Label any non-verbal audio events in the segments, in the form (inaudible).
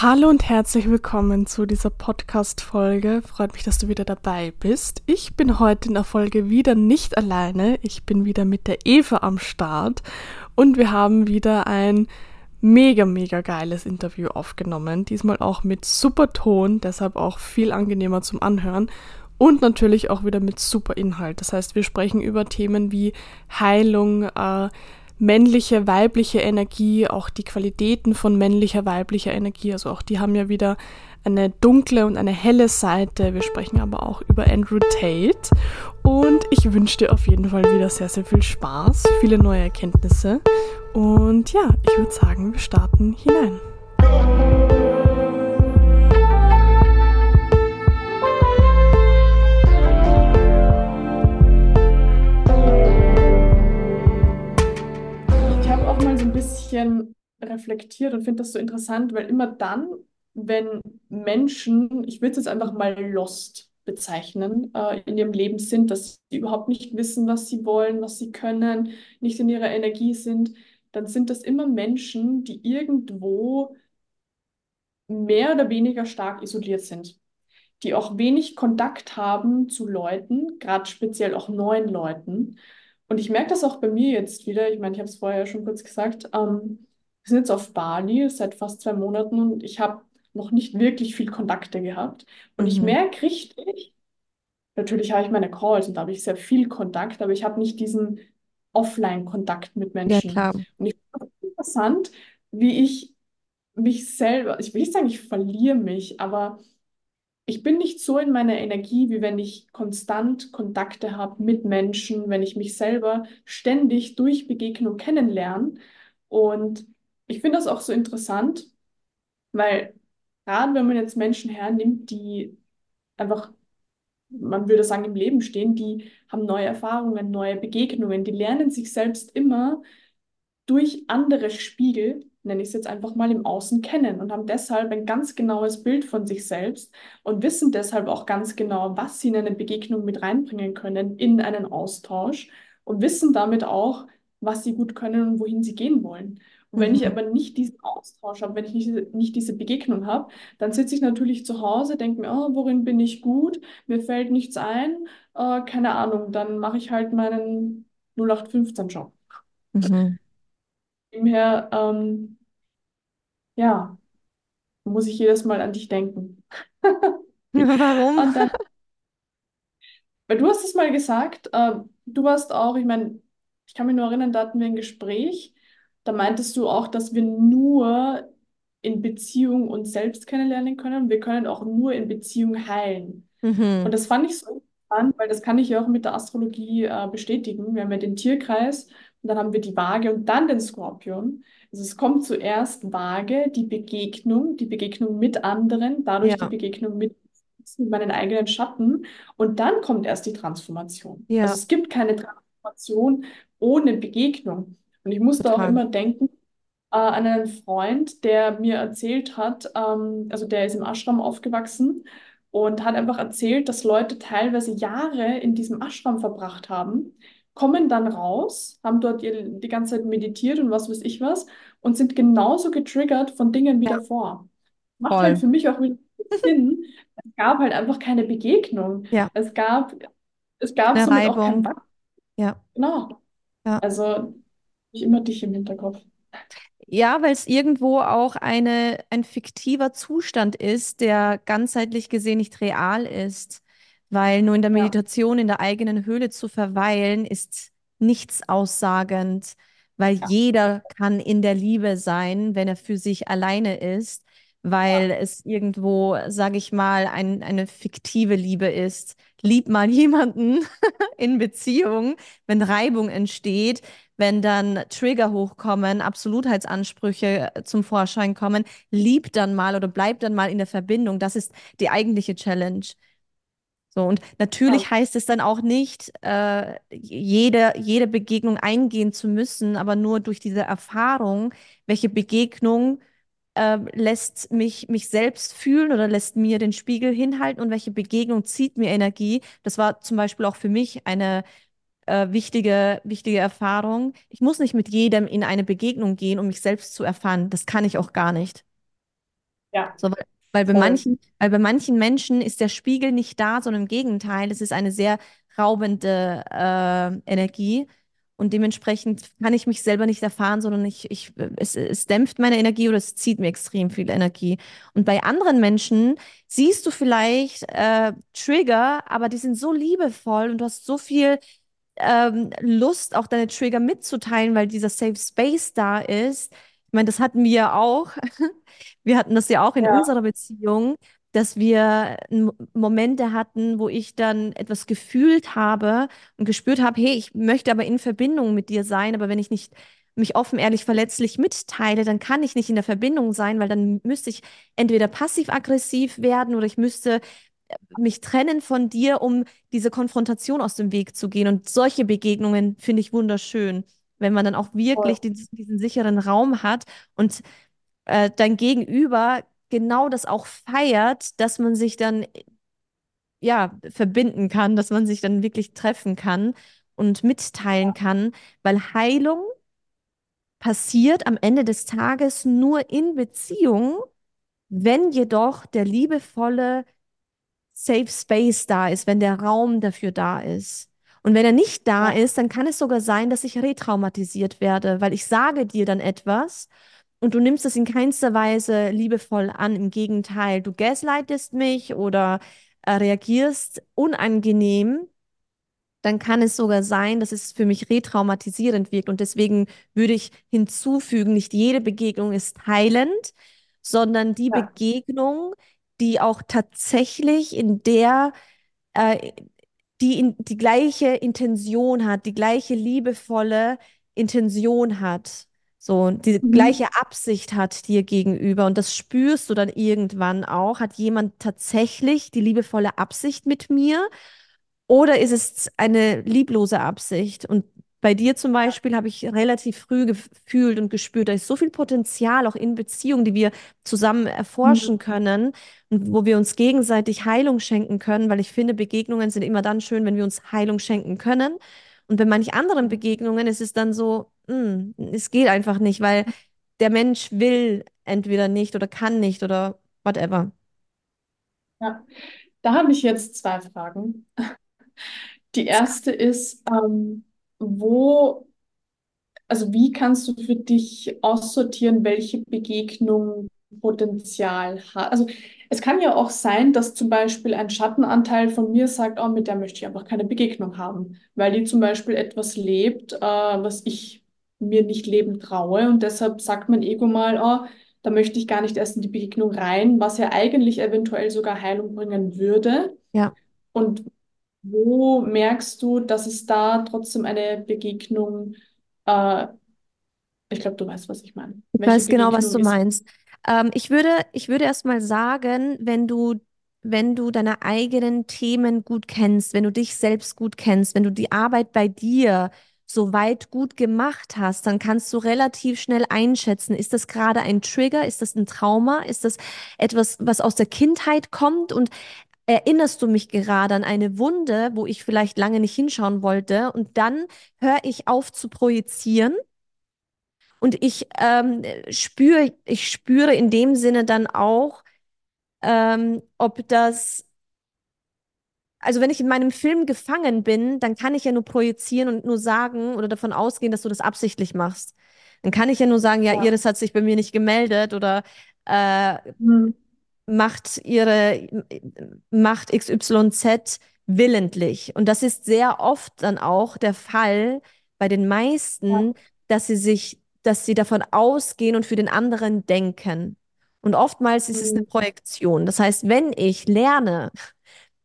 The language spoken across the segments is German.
Hallo und herzlich willkommen zu dieser Podcast-Folge. Freut mich, dass du wieder dabei bist. Ich bin heute in der Folge wieder nicht alleine. Ich bin wieder mit der Eva am Start und wir haben wieder ein mega, mega geiles Interview aufgenommen. Diesmal auch mit super Ton, deshalb auch viel angenehmer zum Anhören und natürlich auch wieder mit super Inhalt. Das heißt, wir sprechen über Themen wie Heilung, äh, männliche, weibliche Energie, auch die Qualitäten von männlicher, weiblicher Energie. Also auch die haben ja wieder eine dunkle und eine helle Seite. Wir sprechen aber auch über Andrew Tate. Und ich wünsche dir auf jeden Fall wieder sehr, sehr viel Spaß, viele neue Erkenntnisse. Und ja, ich würde sagen, wir starten hinein. Bisschen reflektiert und finde das so interessant, weil immer dann, wenn Menschen, ich würde es jetzt einfach mal lost bezeichnen, äh, in ihrem Leben sind, dass sie überhaupt nicht wissen, was sie wollen, was sie können, nicht in ihrer Energie sind, dann sind das immer Menschen, die irgendwo mehr oder weniger stark isoliert sind, die auch wenig Kontakt haben zu Leuten, gerade speziell auch neuen Leuten. Und ich merke das auch bei mir jetzt wieder. Ich meine, ich habe es vorher schon kurz gesagt. Ähm, wir sind jetzt auf Bali seit fast zwei Monaten und ich habe noch nicht wirklich viel Kontakte gehabt. Und ich Mhm. merke richtig, natürlich habe ich meine Calls und da habe ich sehr viel Kontakt, aber ich habe nicht diesen Offline-Kontakt mit Ja, Menschen. klar. Und ich finde es interessant, wie ich mich selber, ich will nicht sagen, ich verliere mich, aber ich bin nicht so in meiner Energie, wie wenn ich konstant Kontakte habe mit Menschen, wenn ich mich selber ständig durch Begegnung kennenlerne. Und ich finde das auch so interessant, weil gerade wenn man jetzt Menschen hernimmt, die einfach, man würde sagen, im Leben stehen, die haben neue Erfahrungen, neue Begegnungen, die lernen sich selbst immer durch andere Spiegel, nenne ich es jetzt einfach mal im Außen, kennen und haben deshalb ein ganz genaues Bild von sich selbst und wissen deshalb auch ganz genau, was sie in eine Begegnung mit reinbringen können, in einen Austausch und wissen damit auch, was sie gut können und wohin sie gehen wollen. Und wenn ich Mhm. aber nicht diesen Austausch habe, wenn ich nicht, nicht diese Begegnung habe, dann sitze ich natürlich zu Hause, denke mir, oh, worin bin ich gut? Mir fällt nichts ein, äh, keine Ahnung, dann mache ich halt meinen 0815-Job. Mhm. Daher, ähm, ja, muss ich jedes Mal an dich denken. (laughs) Warum? Und dann, weil du hast es mal gesagt, äh, du warst auch, ich meine, ich kann mich nur erinnern, da hatten wir ein Gespräch, da meintest du auch, dass wir nur in Beziehung uns selbst kennenlernen können. Wir können auch nur in Beziehung heilen. Und Mhm. das fand ich so interessant, weil das kann ich ja auch mit der Astrologie äh, bestätigen. Wir haben ja den Tierkreis und dann haben wir die Waage und dann den Skorpion. Also es kommt zuerst Waage, die Begegnung, die Begegnung mit anderen, dadurch die Ja, Begegnung mit, meinen eigenen Schatten und dann kommt erst die Transformation. Also ja, es gibt keine Transformation ohne Begegnung. Und ich musste auch total. immer denken, äh, an einen Freund, der mir erzählt hat, ähm, also der ist im Ashram aufgewachsen und hat einfach erzählt, dass Leute teilweise Jahre in diesem Ashram verbracht haben, kommen dann raus, haben dort die ganze Zeit meditiert und was weiß ich was und sind genauso getriggert von Dingen wie Ja, davor. Macht halt voll. für mich auch (laughs) Sinn. Es gab halt einfach keine Begegnung. Ja, Es gab, es gab eine somit auch kein Reibung. Wachstum. Ja, Genau. ja. Also ich immer dich im Hinterkopf. Ja, weil es irgendwo auch eine, ein fiktiver Zustand ist, der ganzheitlich gesehen nicht real ist. Weil nur in der Ja, Meditation in der eigenen Höhle zu verweilen, ist nichts aussagend, weil ja, jeder kann in der Liebe sein, wenn er für sich alleine ist, weil es irgendwo, sage ich mal, ein, eine fiktive Liebe ist. Lieb mal (laughs) jemanden in Beziehung, wenn Reibung entsteht wenn dann Trigger hochkommen, Absolutheitsansprüche äh, zum Vorschein kommen, lieb dann mal oder bleib dann mal in der Verbindung. Das ist die eigentliche Challenge. So, und ja. natürlich heißt es dann auch nicht, äh, jede, jede Begegnung eingehen zu müssen, aber nur durch diese Erfahrung, welche Begegnung äh, lässt mich, mich selbst fühlen oder lässt mir den Spiegel hinhalten und welche Begegnung zieht mir Energie. Das war zum Beispiel auch für mich eine äh, wichtige, wichtige Erfahrung. Ich muss nicht mit jedem in eine Begegnung gehen, um mich selbst zu erfahren. Das kann ich auch gar nicht. Ja, So, weil, bei manchen, weil bei manchen Menschen ist der Spiegel nicht da, sondern im Gegenteil, es ist eine sehr raubende äh, Energie. Und dementsprechend kann ich mich selber nicht erfahren, sondern ich, ich, es, es dämpft meine Energie oder es zieht mir extrem viel Energie. Und bei anderen Menschen siehst du vielleicht äh, Trigger, aber die sind so liebevoll und du hast so viel ähm, Lust, auch deine Trigger mitzuteilen, weil dieser Safe Space da ist. Ich meine, das hatten wir ja auch. (laughs) Wir hatten das ja auch in Ja, unserer Beziehung, dass wir Momente hatten, wo ich dann etwas gefühlt habe und gespürt habe, hey, ich möchte aber in Verbindung mit dir sein, aber wenn ich nicht mich offen, ehrlich, verletzlich mitteile, dann kann ich nicht in der Verbindung sein, weil dann müsste ich entweder passiv-aggressiv werden oder ich müsste mich trennen von dir, um diese Konfrontation aus dem Weg zu gehen. Und solche Begegnungen finde ich wunderschön, wenn man dann auch wirklich diesen, diesen sicheren Raum hat und äh, dein Gegenüber genau das auch feiert, dass man sich dann ja verbinden kann, dass man sich dann wirklich treffen kann und mitteilen kann, weil Heilung passiert am Ende des Tages nur in Beziehung, wenn jedoch der liebevolle Safe Space da ist, wenn der Raum dafür da ist. Und wenn er nicht da Ja, ist, dann kann es sogar sein, dass ich retraumatisiert werde, weil ich sage dir dann etwas und du nimmst es in keinster Weise liebevoll an. Im Gegenteil, du gaslightest mich oder äh, reagierst unangenehm dann kann es sogar sein, dass es für mich retraumatisierend wirkt. Und deswegen würde ich hinzufügen, nicht jede Begegnung ist heilend, sondern die ja. Begegnung, die auch tatsächlich in der, äh, die die gleiche Intention hat, die gleiche liebevolle Intention hat. So, die Mhm. gleiche Absicht hat dir gegenüber. Und das spürst du dann irgendwann auch. Hat jemand tatsächlich die liebevolle Absicht mit mir? Oder ist es eine lieblose Absicht? Und bei dir zum Beispiel habe ich relativ früh gefühlt und gespürt, da ist so viel Potenzial auch in Beziehungen, die wir zusammen Mhm. erforschen können und wo wir uns gegenseitig Heilung schenken können, weil ich finde, Begegnungen sind immer dann schön, wenn wir uns Heilung schenken können. Und bei manch anderen Begegnungen ist es dann so, hm, es geht einfach nicht, weil der Mensch will entweder nicht oder kann nicht oder whatever. Ja. Da habe ich jetzt zwei Fragen. Die erste ist, ähm, wo Also wie kannst du für dich aussortieren, welche Begegnung Potenzial hat? Also es kann ja auch sein, dass zum Beispiel ein Schattenanteil von mir sagt, oh, mit der möchte ich einfach keine Begegnung haben, weil die zum Beispiel etwas lebt, äh, was ich mir nicht leben traue. Und deshalb sagt mein Ego mal, oh, da möchte ich gar nicht erst in die Begegnung rein, was ja eigentlich eventuell sogar Heilung bringen würde. Ja, Und wo merkst du, dass es da trotzdem eine Begegnung äh, ich glaube, du weißt, was ich meine. ich Welche weiß genau, was Begegnung du ist. meinst. Ähm, ich würde, ich würde erst mal sagen, wenn du, wenn du deine eigenen Themen gut kennst, wenn du dich selbst gut kennst, wenn du die Arbeit bei dir soweit gut gemacht hast, dann kannst du relativ schnell einschätzen, ist das gerade ein Trigger, ist das ein Trauma, ist das etwas, was aus der Kindheit kommt und erinnerst du mich gerade an eine Wunde, wo ich vielleicht lange nicht hinschauen wollte und dann höre ich auf zu projizieren und ich ähm, spüre, ich spüre in dem Sinne dann auch, ähm, ob das, also wenn ich in meinem Film gefangen bin, dann kann ich ja nur projizieren und nur sagen oder davon ausgehen, dass du das absichtlich machst. Dann kann ich ja nur sagen, ja, Ja. Iris hat sich bei mir nicht gemeldet oder äh, Hm. Macht ihre, macht XYZ willentlich. Und das ist sehr oft dann auch der Fall bei den meisten, dass sie sich, dass sie davon ausgehen und für den anderen denken. Und oftmals ist es eine Hm. Projektion. Das heißt, wenn ich lerne,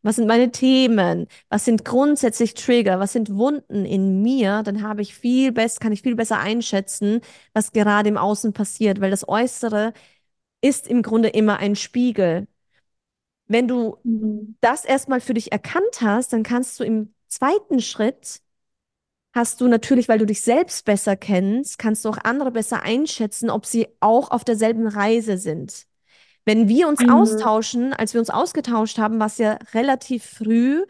was sind meine Themen, was sind grundsätzlich Trigger, was sind Wunden in mir, dann habe ich viel besser, kann ich viel besser einschätzen, was gerade im Außen passiert, weil das Äußere ist im Grunde immer ein Spiegel. Wenn du Hm. das erstmal für dich erkannt hast, dann kannst du im zweiten Schritt, hast du natürlich, weil du dich selbst besser kennst, kannst du auch andere besser einschätzen, ob sie auch auf derselben Reise sind. Wenn wir uns Mhm. austauschen, als wir uns ausgetauscht haben, war es ja relativ früh,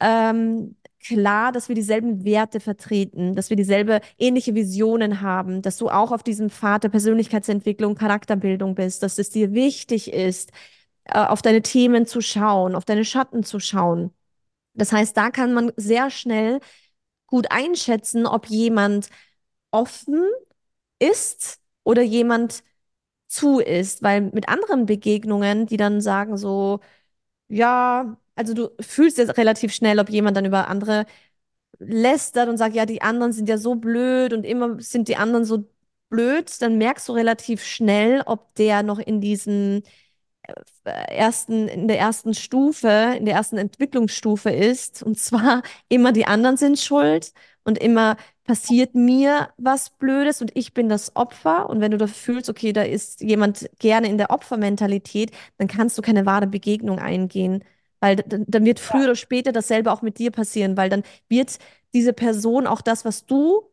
ähm, klar, dass wir dieselben Werte vertreten, dass wir dieselbe ähnliche Visionen haben, dass du auch auf diesem Pfad der Persönlichkeitsentwicklung, Charakterbildung bist, dass es dir wichtig ist, äh, auf deine Themen zu schauen, auf deine Schatten zu schauen. Das heißt, da kann man sehr schnell gut einschätzen, ob jemand offen ist oder jemand zu ist, weil mit anderen Begegnungen, die dann sagen so, ja, also du fühlst jetzt relativ schnell, ob jemand dann über andere lästert und sagt, ja, die anderen sind ja so blöd und immer sind die anderen so blöd, dann merkst du relativ schnell, ob der noch in diesen äh, ersten, in der ersten Stufe, in der ersten Entwicklungsstufe ist. Und zwar (laughs) immer die anderen sind schuld und immer passiert mir was Blödes und ich bin das Opfer. Und wenn du da fühlst, okay, da ist jemand gerne in der Opfermentalität, dann kannst du keine wahre Begegnung eingehen. Weil dann, wird früher oder später dasselbe auch mit dir passieren, weil dann wird diese Person auch das, was du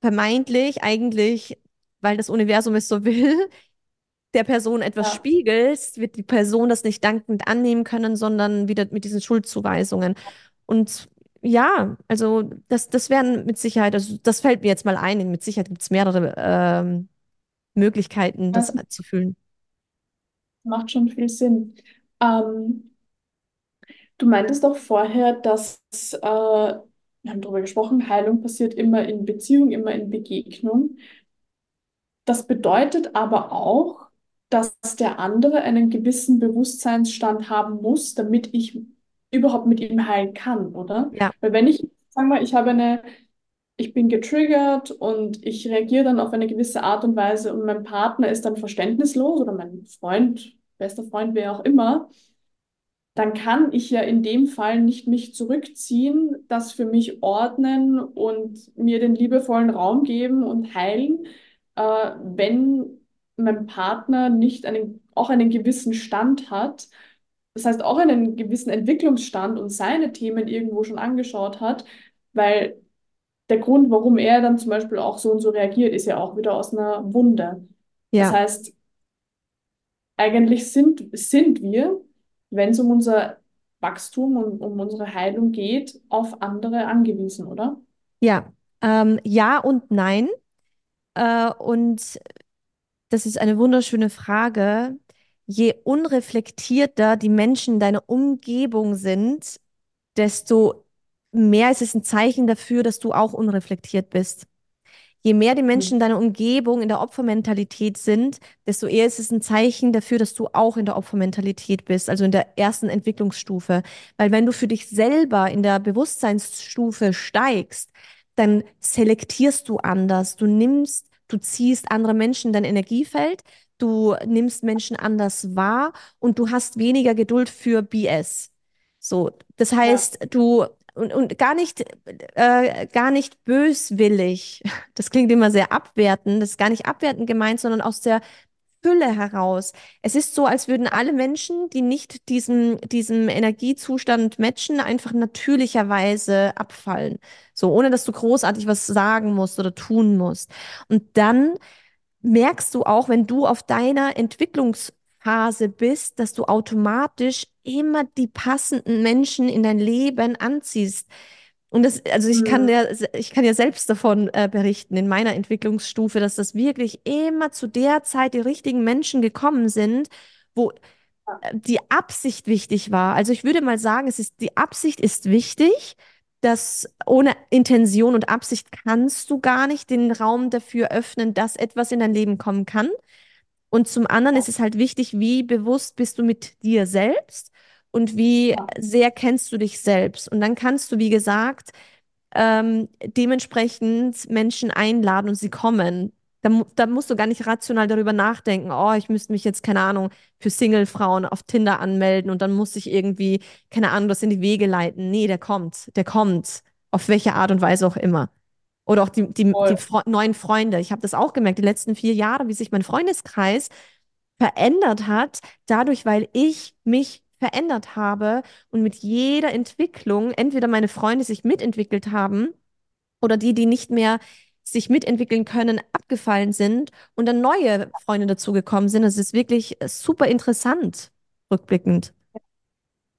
vermeintlich eigentlich, weil das Universum es so will, (laughs) der Person etwas Ja. spiegelst, wird die Person das nicht dankend annehmen können, sondern wieder mit diesen Schuldzuweisungen. Und ja, also das, das wären mit Sicherheit, also das fällt mir jetzt mal ein, mit Sicherheit gibt es mehrere ähm, Möglichkeiten, das Das zu fühlen. macht schon viel Sinn. Ähm, du meintest auch vorher, dass, äh, wir haben darüber gesprochen, Heilung passiert immer in Beziehung, immer in Begegnung. Das bedeutet aber auch, dass der andere einen gewissen Bewusstseinsstand haben muss, damit ich überhaupt mit ihm heilen kann, oder? Ja, Weil wenn ich, sagen wir, ich habe eine, ich bin getriggert und ich reagiere dann auf eine gewisse Art und Weise und mein Partner ist dann verständnislos oder mein Freund, bester Freund, wer auch immer, dann kann ich ja in dem Fall nicht mich zurückziehen, das für mich ordnen und mir den liebevollen Raum geben und heilen, äh, wenn mein Partner nicht einen, auch einen gewissen Stand hat. Das heißt, auch einen gewissen Entwicklungsstand und seine Themen irgendwo schon angeschaut hat, weil der Grund, warum er dann zum Beispiel auch so und so reagiert, ist ja auch wieder aus einer Wunde. Das ja, heißt, eigentlich sind, sind wir, wenn es um unser Wachstum und um unsere Heilung geht, auf andere angewiesen, oder? ja. Ähm, ja und nein. Äh, und das ist eine wunderschöne Frage. Je unreflektierter die Menschen in deiner Umgebung sind, desto mehr ist es ein Zeichen dafür, dass du auch unreflektiert bist. Je mehr die Menschen Mhm. in deiner Umgebung in der Opfermentalität sind, desto eher ist es ein Zeichen dafür, dass du auch in der Opfermentalität bist, also in der ersten Entwicklungsstufe. Weil wenn du für dich selber in der Bewusstseinsstufe steigst, dann selektierst du anders. Du nimmst, du ziehst andere Menschen in dein Energiefeld, du nimmst Menschen anders wahr und du hast weniger Geduld für BS. So, das Ja, heißt, du und, und gar nicht, äh, gar nicht böswillig. (laughs) Das klingt immer sehr abwertend. Das ist gar nicht abwertend gemeint, sondern aus der Fülle heraus. Es ist so, als würden alle Menschen, die nicht diesem, diesem Energiezustand matchen, einfach natürlicherweise abfallen. So, ohne dass du großartig was sagen musst oder tun musst. Und dann merkst du auch, wenn du auf deiner Entwicklungsphase bist, dass du automatisch immer die passenden Menschen in dein Leben anziehst. Und das, also ich kann Mhm. ja, ich kann ja selbst davon äh, berichten in meiner Entwicklungsstufe, dass das wirklich immer zu der Zeit die richtigen Menschen gekommen sind, wo äh, die Absicht wichtig war. Also ich würde mal sagen, es ist, die Absicht ist wichtig, dass ohne Intention und Absicht kannst du gar nicht den Raum dafür öffnen, dass etwas in dein Leben kommen kann. Und zum anderen ist es halt wichtig, wie bewusst bist du mit dir selbst und wie sehr kennst du dich selbst. Und dann kannst du, wie gesagt, ähm, dementsprechend Menschen einladen und sie kommen. Da, da musst du gar nicht rational darüber nachdenken, oh, ich müsste mich jetzt, keine Ahnung, für Single-Frauen auf Tinder anmelden und dann muss ich irgendwie, keine Ahnung, das in die Wege leiten. Nee, der kommt, der kommt. Auf welche Art und Weise auch immer. Oder auch die, die, die. Fre neuen Freunde. Ich habe das auch gemerkt, die letzten vier Jahre, wie sich mein Freundeskreis verändert hat, dadurch, weil ich mich verändert habe und mit jeder Entwicklung entweder meine Freunde sich mitentwickelt haben oder die, die nicht mehr sich mitentwickeln können, abgefallen sind und dann neue Freunde dazugekommen sind. Es ist wirklich super interessant, rückblickend.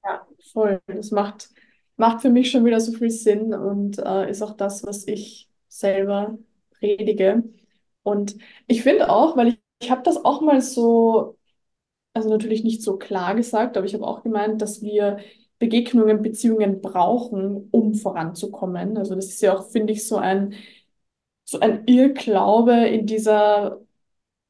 Ja, voll. Das macht macht für mich schon wieder so viel Sinn und äh, ist auch das, was ich selber predige. Und ich finde auch, weil ich, ich habe das auch mal so, also natürlich nicht so klar gesagt, aber ich habe auch gemeint, dass wir Begegnungen, Beziehungen brauchen, um voranzukommen. Also das ist ja auch, finde ich, so ein, so ein Irrglaube in dieser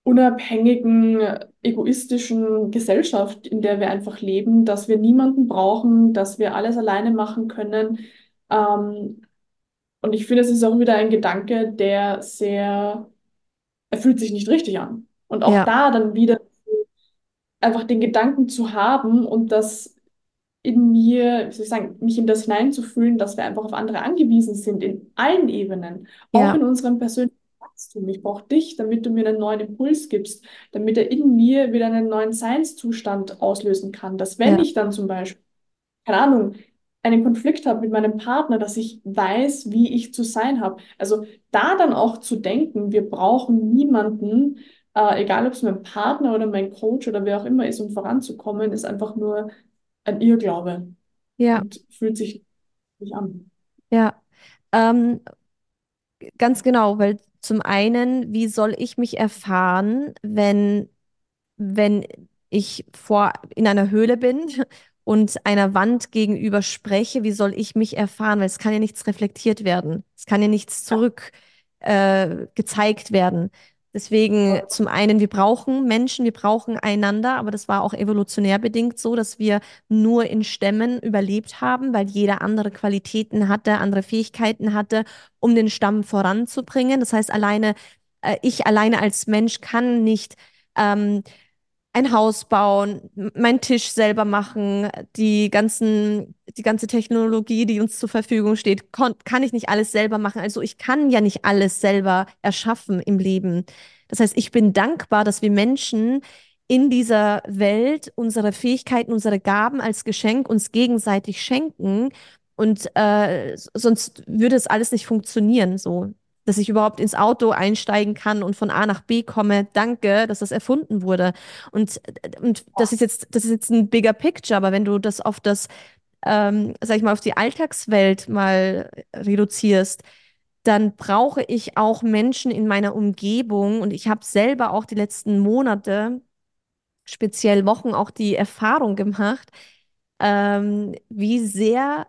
unabhängigen, egoistischen Gesellschaft, in der wir einfach leben, dass wir niemanden brauchen, dass wir alles alleine machen können. Ähm, und ich finde, es ist auch wieder ein Gedanke, der sehr, er fühlt sich nicht richtig an. Und auch Ja, da dann wieder einfach den Gedanken zu haben und das in mir, wie soll ich sagen, mich in das hineinzufühlen, dass wir einfach auf andere angewiesen sind, in allen Ebenen, auch ja, in unserem persönlichen Wachstum. Ich brauche dich, damit du mir einen neuen Impuls gibst, damit er in mir wieder einen neuen Seinszustand auslösen kann. Dass wenn ja, ich dann zum Beispiel, keine Ahnung, einen Konflikt habe mit meinem Partner, dass ich weiß, wie ich zu sein habe. Also da dann auch zu denken, wir brauchen niemanden, äh, egal ob es mein Partner oder mein Coach oder wer auch immer ist, um voranzukommen, ist einfach nur ein Irrglaube ja, und fühlt sich nicht an. ja. Ähm, ganz genau, weil zum einen, wie soll ich mich erfahren, wenn wenn ich vor in einer Höhle bin und einer Wand gegenüber spreche, wie soll ich mich erfahren? Weil es kann ja nichts reflektiert werden. Es kann ja nichts zurück äh, gezeigt werden. Deswegen zum einen, wir brauchen Menschen, wir brauchen einander, aber das war auch evolutionär bedingt so, dass wir nur in Stämmen überlebt haben, weil jeder andere Qualitäten hatte, andere Fähigkeiten hatte, um den Stamm voranzubringen. Das heißt, alleine, äh, ich alleine als Mensch kann nicht ähm, ein Haus bauen, meinen Tisch selber machen, die ganzen, die ganze Technologie, die uns zur Verfügung steht, kann ich nicht alles selber machen. Also ich kann ja nicht alles selber erschaffen im Leben. Das heißt, ich bin dankbar, dass wir Menschen in dieser Welt unsere Fähigkeiten, unsere Gaben als Geschenk uns gegenseitig schenken. Und äh, sonst würde es alles nicht funktionieren, so dass ich überhaupt ins Auto einsteigen kann und von A nach B komme. Danke, dass das erfunden wurde. Und, und das ist jetzt, das ist jetzt ein bigger picture, aber wenn du das auf das, ähm, sag ich mal, auf die Alltagswelt mal reduzierst, dann brauche ich auch Menschen in meiner Umgebung und ich habe selber auch die letzten Monate, speziell Wochen, auch die Erfahrung gemacht, ähm, wie sehr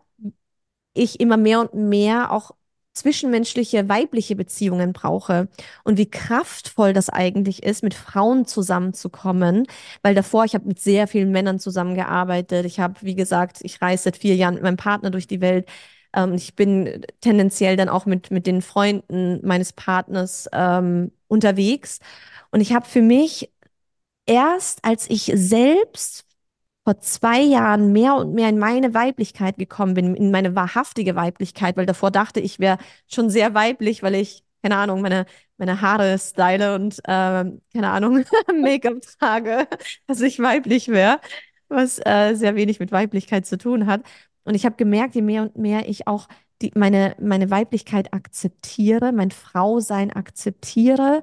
ich immer mehr und mehr auch zwischenmenschliche weibliche Beziehungen brauche und wie kraftvoll das eigentlich ist, mit Frauen zusammenzukommen, weil davor, ich habe mit sehr vielen Männern zusammengearbeitet. Ich habe, wie gesagt, ich reise seit vier Jahren mit meinem Partner durch die Welt. Ähm, ich bin tendenziell dann auch mit, mit den Freunden meines Partners ähm, unterwegs. Und ich habe für mich erst, als ich selbst vor zwei Jahren mehr und mehr in meine Weiblichkeit gekommen bin, in meine wahrhaftige Weiblichkeit, weil davor dachte ich, wäre schon sehr weiblich, weil ich, keine Ahnung, meine, meine Haare style und, ähm, keine Ahnung, (laughs) Make-up trage, dass ich weiblich wäre, was äh, sehr wenig mit Weiblichkeit zu tun hat. Und ich habe gemerkt, je mehr und mehr ich auch die, meine, meine Weiblichkeit akzeptiere, mein Frausein akzeptiere,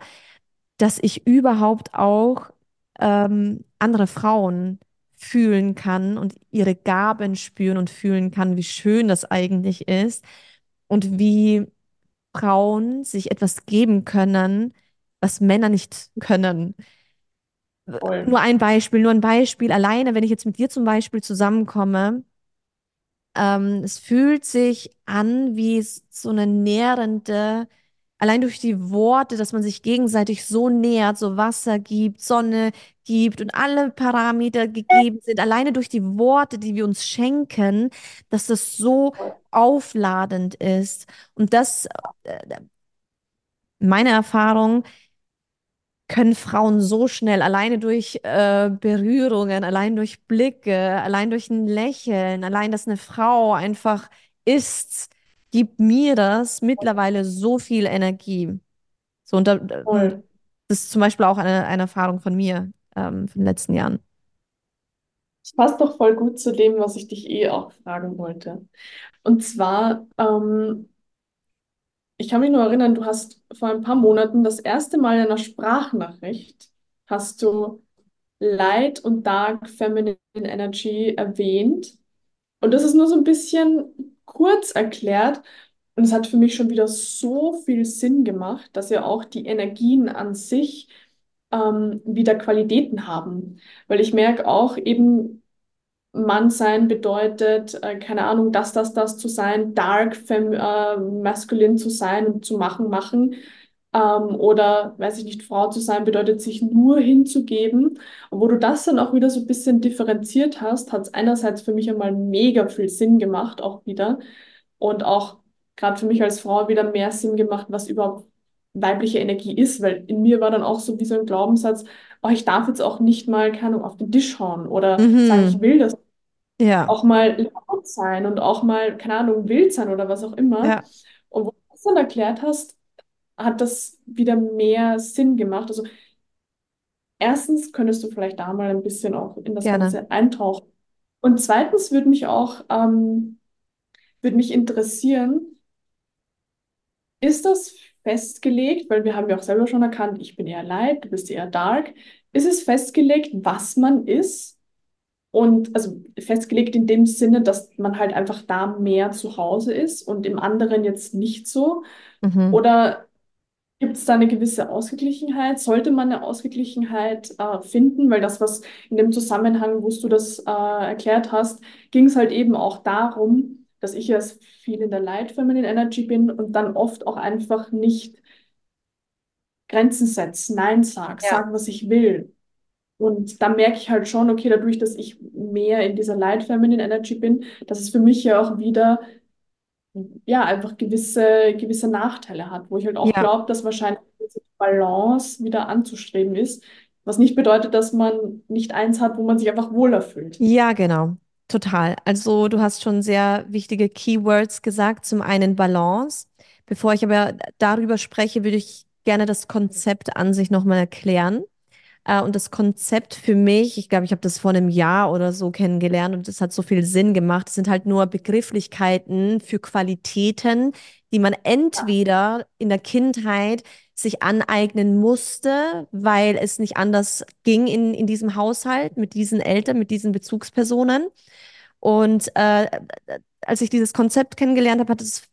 dass ich überhaupt auch ähm, andere Frauen fühlen kann und ihre Gaben spüren und fühlen kann, wie schön das eigentlich ist und wie Frauen sich etwas geben können, was Männer nicht können. Voll. Nur ein Beispiel, nur ein Beispiel. Alleine, wenn ich jetzt mit dir zum Beispiel zusammenkomme, ähm, es fühlt sich an wie so eine nährende, allein durch die Worte, dass man sich gegenseitig so nährt, so Wasser gibt, Sonne gibt und alle Parameter gegeben sind, alleine durch die Worte, die wir uns schenken, dass das so aufladend ist. Und das, äh, meine Erfahrung, können Frauen so schnell, alleine durch äh, Berührungen, allein durch Blicke, allein durch ein Lächeln, allein, dass eine Frau einfach ist, gibt mir das mittlerweile so viel Energie. So, und, da, und Voll. das ist zum Beispiel auch eine, eine Erfahrung von mir ähm, von den letzten Jahren. Das passt doch voll gut zu dem, was ich dich eh auch fragen wollte. Und zwar, ähm, ich kann mich nur erinnern, du hast vor ein paar Monaten das erste Mal in einer Sprachnachricht hast du Light und Dark Feminine Energy erwähnt. Und das ist nur so ein bisschen kurz erklärt. Und es hat für mich schon wieder so viel Sinn gemacht, dass ja auch die Energien an sich ähm, wieder Qualitäten haben. Weil ich merke auch eben, Mann sein bedeutet, äh, keine Ahnung, das, das, das zu sein, dark, fem äh, maskulin zu sein und zu machen, machen. Ähm, oder, weiß ich nicht, Frau zu sein bedeutet, sich nur hinzugeben. Und wo du das dann auch wieder so ein bisschen differenziert hast, hat es einerseits für mich einmal mega viel Sinn gemacht, auch wieder. Und auch gerade für mich als Frau wieder mehr Sinn gemacht, was überhaupt weibliche Energie ist, weil in mir war dann auch so wie so ein Glaubenssatz, oh, ich darf jetzt auch nicht mal, keine Ahnung, auf den Tisch hauen oder sagen, ich Mhm. will das Ja, auch mal laut sein und auch mal, keine Ahnung, wild sein oder was auch immer. ja, Und wo du das dann erklärt hast, hat das wieder mehr Sinn gemacht. Also erstens könntest du vielleicht da mal ein bisschen auch in das gerne. Ganze eintauchen. Und zweitens würde mich auch, ähm, würde mich interessieren, ist das festgelegt, weil wir haben ja auch selber schon erkannt, ich bin eher light, du bist eher dark. Ist es festgelegt, was man ist? Und also festgelegt in dem Sinne, dass man halt einfach da mehr zu Hause ist und im anderen jetzt nicht so? Mhm. Oder gibt es da eine gewisse Ausgeglichenheit? Sollte man eine Ausgeglichenheit äh, finden? Weil das, was in dem Zusammenhang, wo du das äh, erklärt hast, ging es halt eben auch darum, dass ich ja viel in der Light Feminine Energy bin und dann oft auch einfach nicht Grenzen setze, Nein sag, Ja. sag, was ich will. Und da merke ich halt schon, okay, dadurch, dass ich mehr in dieser Light Feminine Energy bin, dass es für mich ja auch wieder, ja, einfach gewisse, gewisse Nachteile hat, wo ich halt auch Ja. glaube, dass wahrscheinlich diese Balance wieder anzustreben ist, was nicht bedeutet, dass man nicht eins hat, wo man sich einfach wohler fühlt. Ja, genau. Total. Also du hast schon sehr wichtige Keywords gesagt. Zum einen Balance. Bevor ich aber darüber spreche, würde ich gerne das Konzept an sich nochmal erklären. Äh, und das Konzept für mich, ich glaube, ich habe das vor einem Jahr oder so kennengelernt und das hat so viel Sinn gemacht. Es sind halt nur Begrifflichkeiten für Qualitäten, die man entweder in der Kindheit sich aneignen musste, weil es nicht anders ging in, in diesem Haushalt mit diesen Eltern, mit diesen Bezugspersonen. Und äh, als ich dieses Konzept kennengelernt habe, hat es,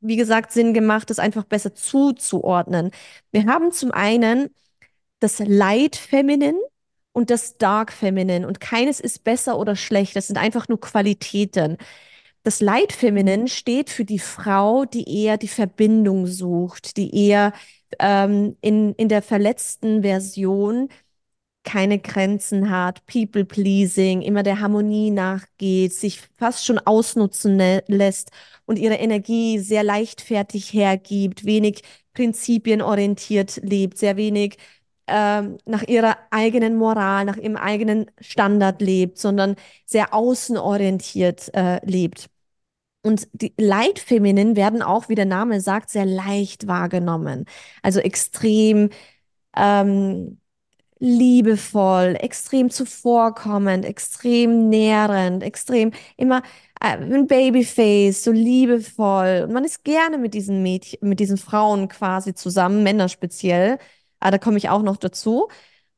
wie gesagt, Sinn gemacht, es einfach besser zuzuordnen. Wir haben zum einen das Light Feminine und das Dark Feminine. Und keines ist besser oder schlecht. Das sind einfach nur Qualitäten. Das Light. Feminine steht für die Frau, die eher die Verbindung sucht, die eher ähm, in, in der verletzten Version keine Grenzen hat, People-Pleasing, immer der Harmonie nachgeht, sich fast schon ausnutzen lä- lässt und ihre Energie sehr leichtfertig hergibt, wenig prinzipienorientiert lebt, sehr wenig ähm, nach ihrer eigenen Moral, nach ihrem eigenen Standard lebt, sondern sehr außenorientiert äh, lebt. Und die Light Feminine werden auch, wie der Name sagt, sehr leicht wahrgenommen. Also extrem ähm, liebevoll, extrem zuvorkommend, extrem nährend, extrem immer äh, ein Babyface, so liebevoll. Und man ist gerne mit diesen Mädchen, mit diesen Frauen quasi zusammen, Männer speziell. Ah, da komme ich auch noch dazu.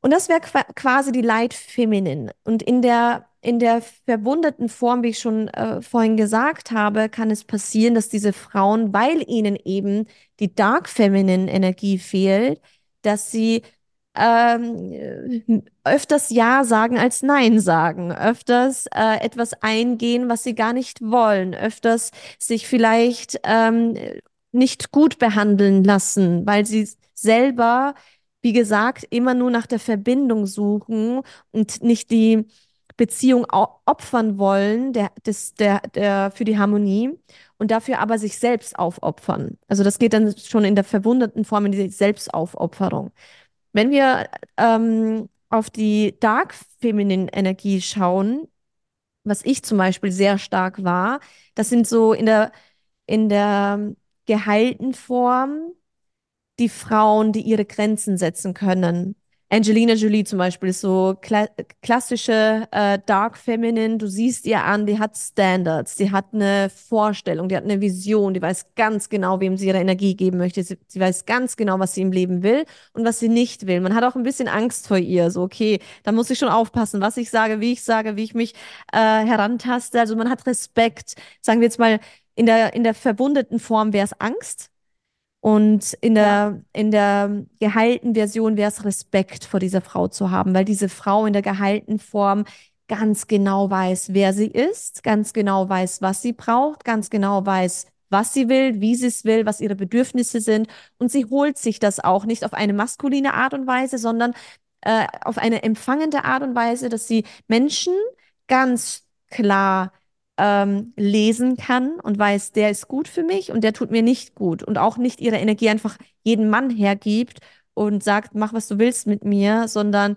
Und das wäre qua quasi die Light Feminine. Und in der in der verwundeten Form, wie ich schon äh, vorhin gesagt habe, kann es passieren, dass diese Frauen, weil ihnen eben die Dark Feminine Energie fehlt, dass sie ähm, öfters Ja sagen als Nein sagen, öfters äh, etwas eingehen, was sie gar nicht wollen, öfters sich vielleicht ähm, nicht gut behandeln lassen, weil sie selber, wie gesagt, immer nur nach der Verbindung suchen und nicht die Beziehung opfern wollen, der, des, der, der, für die Harmonie und dafür aber sich selbst aufopfern. Also das geht dann schon in der verwunderten Form in die Selbstaufopferung. Wenn wir ähm, auf die Dark Feminine Energie schauen, was ich zum Beispiel sehr stark war, das sind so in der, in der geheilten Form die Frauen, die ihre Grenzen setzen können, Angelina Jolie zum Beispiel ist so kla klassische äh, Dark Feminine. Du siehst ihr an, die hat Standards, die hat eine Vorstellung, die hat eine Vision, die weiß ganz genau, wem sie ihre Energie geben möchte. Sie, sie weiß ganz genau, was sie im Leben will und was sie nicht will. Man hat auch ein bisschen Angst vor ihr. So, okay, da muss ich schon aufpassen, was ich sage, wie ich sage, wie ich mich äh, herantaste. Also man hat Respekt. Sagen wir jetzt mal, in der, in der verwundeten Form wäre es Angst. Und in Ja. der, in der geheilten Version wäre es Respekt vor dieser Frau zu haben, weil diese Frau in der geheilten Form ganz genau weiß, wer sie ist, ganz genau weiß, was sie braucht, ganz genau weiß, was sie will, wie sie es will, was ihre Bedürfnisse sind. Und sie holt sich das auch nicht auf eine maskuline Art und Weise, sondern äh, auf eine empfangende Art und Weise, dass sie Menschen ganz klar ähm, lesen kann und weiß, der ist gut für mich und der tut mir nicht gut und auch nicht ihre Energie einfach jeden Mann hergibt und sagt, mach, was du willst mit mir, sondern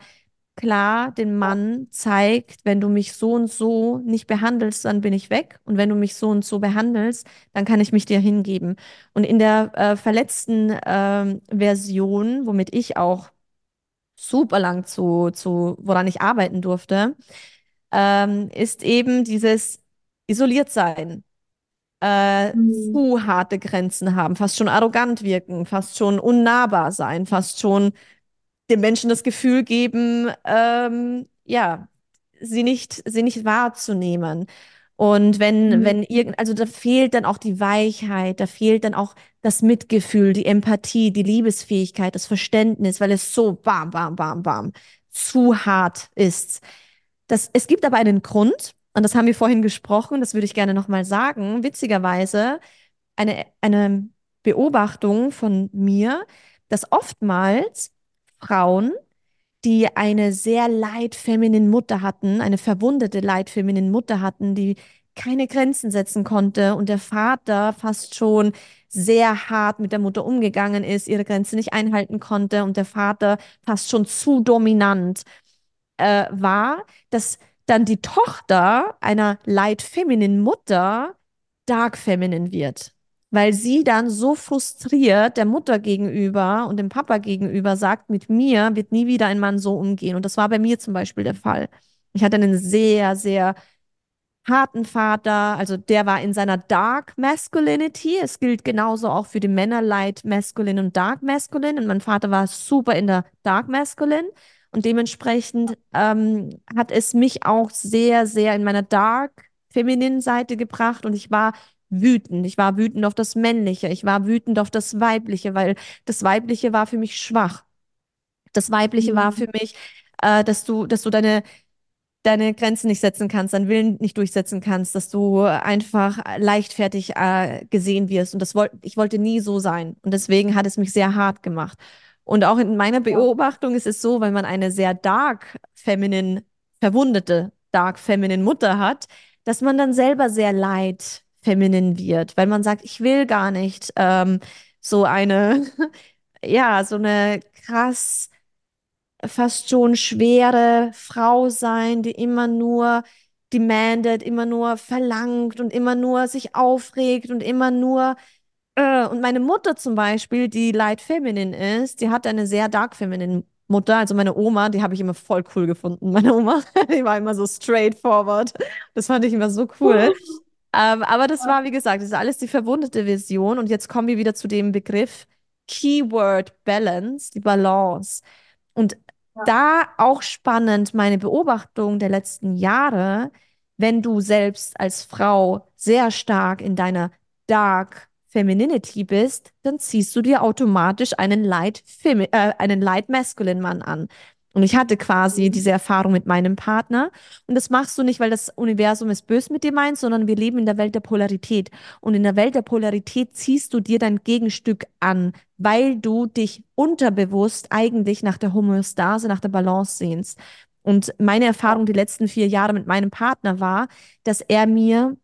klar den Mann zeigt, wenn du mich so und so nicht behandelst, dann bin ich weg und wenn du mich so und so behandelst, dann kann ich mich dir hingeben. Und in der äh, verletzten ähm, Version, womit ich auch super lang zu, zu, woran ich arbeiten durfte, ähm, ist eben dieses isoliert sein, äh, Mhm. zu harte Grenzen haben, fast schon arrogant wirken, fast schon unnahbar sein, fast schon dem Menschen das Gefühl geben, ähm, ja, sie nicht, sie nicht wahrzunehmen. Und wenn, Mhm. wenn irgend, also da fehlt dann auch die Weichheit, da fehlt dann auch das Mitgefühl, die Empathie, die Liebesfähigkeit, das Verständnis, weil es so bam, bam, bam, bam zu hart ist. Das, es gibt aber einen Grund, und das haben wir vorhin gesprochen, das würde ich gerne nochmal sagen. Witzigerweise, eine, eine Beobachtung von mir, dass oftmals Frauen, die eine sehr light feminine Mutter hatten, eine verwundete light feminine Mutter hatten, die keine Grenzen setzen konnte und der Vater fast schon sehr hart mit der Mutter umgegangen ist, ihre Grenze nicht einhalten konnte und der Vater fast schon zu dominant äh, war, dass dann die Tochter einer light feminine Mutter dark feminine wird. Weil sie dann so frustriert der Mutter gegenüber und dem Papa gegenüber sagt, mit mir wird nie wieder ein Mann so umgehen. Und das war bei mir zum Beispiel der Fall. Ich hatte einen sehr, sehr harten Vater, also der war in seiner Dark Masculinity. Es gilt genauso auch für die Männer Light Masculine und Dark Masculine. Und mein Vater war super in der Dark Masculine. Und dementsprechend ähm, hat es mich auch sehr, sehr in meiner Dark Feminine Seite gebracht. Und ich war wütend. Ich war wütend auf das Männliche. Ich war wütend auf das Weibliche, weil das Weibliche war für mich schwach. Das Weibliche war Mhm. für mich, äh, dass du, dass du deine deine Grenzen nicht setzen kannst, deinen Willen nicht durchsetzen kannst, dass du einfach leichtfertig äh, gesehen wirst. Und das wollte ich wollte nie so sein. Und deswegen hat es mich sehr hart gemacht. Und auch in meiner. Beobachtung ist es so, wenn man eine sehr dark feminine, verwundete dark feminine Mutter hat, dass man dann selber sehr light feminine wird, weil man sagt, ich will gar nicht ähm, so eine, (laughs) ja, so eine krass fast schon schwere Frau sein, die immer nur demandet, immer nur verlangt und immer nur sich aufregt und immer nur äh, und meine Mutter zum Beispiel, die light feminine ist, die hat eine sehr dark feminine Mutter, also meine Oma, die habe ich immer voll cool gefunden. (laughs) Meine Oma, die war immer so straightforward. Das fand ich immer so cool. Ähm, aber das war, wie gesagt, das ist alles die verwundete Version. Und jetzt kommen wir wieder zu dem Begriff Keyword Balance, die Balance. Und Ja. da auch spannend meine Beobachtung der letzten Jahre, wenn du selbst als Frau sehr stark in deiner Dark Femininity bist, dann ziehst du dir automatisch einen Light, Femi äh, einen Light Masculine Mann an. Und ich hatte quasi Mhm. diese Erfahrung mit meinem Partner. Und das machst du nicht, weil das Universum es böse mit dir meint, sondern wir leben in der Welt der Polarität. Und in der Welt der Polarität ziehst du dir dein Gegenstück an, weil du dich unterbewusst eigentlich nach der Homöostase, nach der Balance sehnst. Und meine Erfahrung die letzten vier Jahre mit meinem Partner war, dass er mir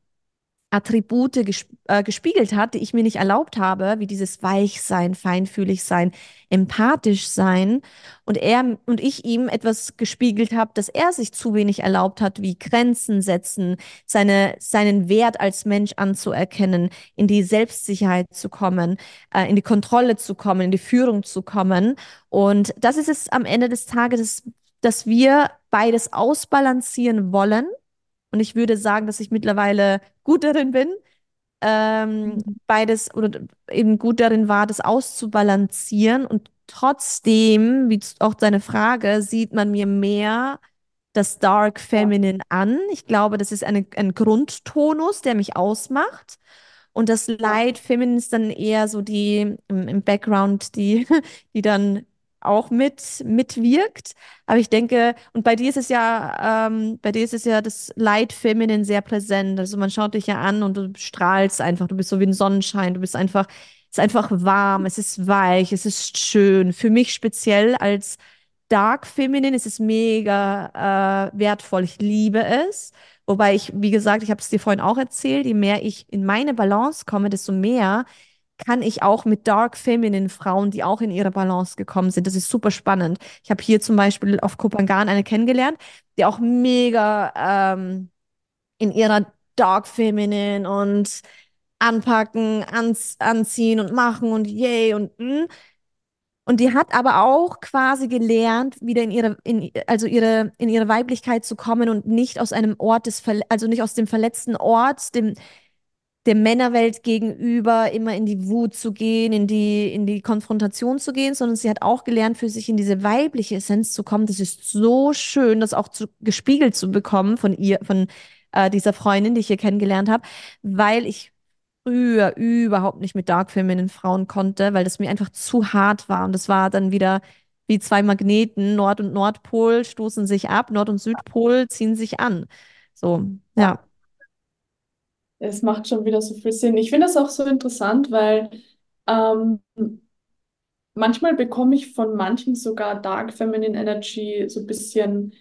Attribute ges äh, gespiegelt hat, die ich mir nicht erlaubt habe, wie dieses Weichsein, feinfühlig sein, empathisch sein. Und er und ich ihm etwas gespiegelt habe, dass er sich zu wenig erlaubt hat, wie Grenzen setzen, seine, seinen Wert als Mensch anzuerkennen, in die Selbstsicherheit zu kommen, äh, in die Kontrolle zu kommen, in die Führung zu kommen. Und das ist es am Ende des Tages, dass wir beides ausbalancieren wollen und ich würde sagen, dass ich mittlerweile gut darin bin, ähm, Mhm. beides oder eben gut darin war, das auszubalancieren. Und trotzdem, wie auch deine Frage, sieht man mir mehr das Dark Feminine an. Ich glaube, das ist eine, ein Grundtonus, der mich ausmacht. Und das Light Feminine ist dann eher so die im, im Background, die, (laughs) die dann auch mit mitwirkt. Aber ich denke, und bei dir ist es ja, ähm, bei dir ist es ja das Light Feminine sehr präsent. Also man schaut dich ja an und du strahlst einfach. Du bist so wie ein Sonnenschein. Du bist einfach, es ist einfach warm, es ist weich, es ist schön. Für mich speziell als Dark Feminine ist es mega äh, wertvoll. Ich liebe es. Wobei ich, wie gesagt, ich habe es dir vorhin auch erzählt, je mehr ich in meine Balance komme, desto mehr kann ich auch mit Dark Feminine Frauen, die auch in ihre Balance gekommen sind. Das ist super spannend. Ich habe hier zum Beispiel auf Kopangan eine kennengelernt, die auch mega ähm, in ihrer Dark Feminine und anpacken, ans, anziehen und machen und yay und mm. Und die hat aber auch quasi gelernt, wieder in ihre, in, also ihre, in ihre Weiblichkeit zu kommen und nicht aus einem Ort des, also nicht aus dem verletzten Ort, dem, der Männerwelt gegenüber immer in die Wut zu gehen, in die, in die Konfrontation zu gehen, sondern sie hat auch gelernt, für sich in diese weibliche Essenz zu kommen. Das ist so schön, das auch zu, gespiegelt zu bekommen von ihr, von äh, dieser Freundin, die ich hier kennengelernt habe, weil ich früher überhaupt nicht mit Dark Feminine Frauen konnte, weil das mir einfach zu hart war. Und das war dann wieder wie zwei Magneten, Nord- und Nordpol stoßen sich ab, Nord- und Südpol ziehen sich an. So, ja. Es macht schon wieder so viel Sinn. Ich finde das auch so interessant, weil ähm, manchmal bekomme ich von manchen sogar Dark Feminine Energy so ein bisschen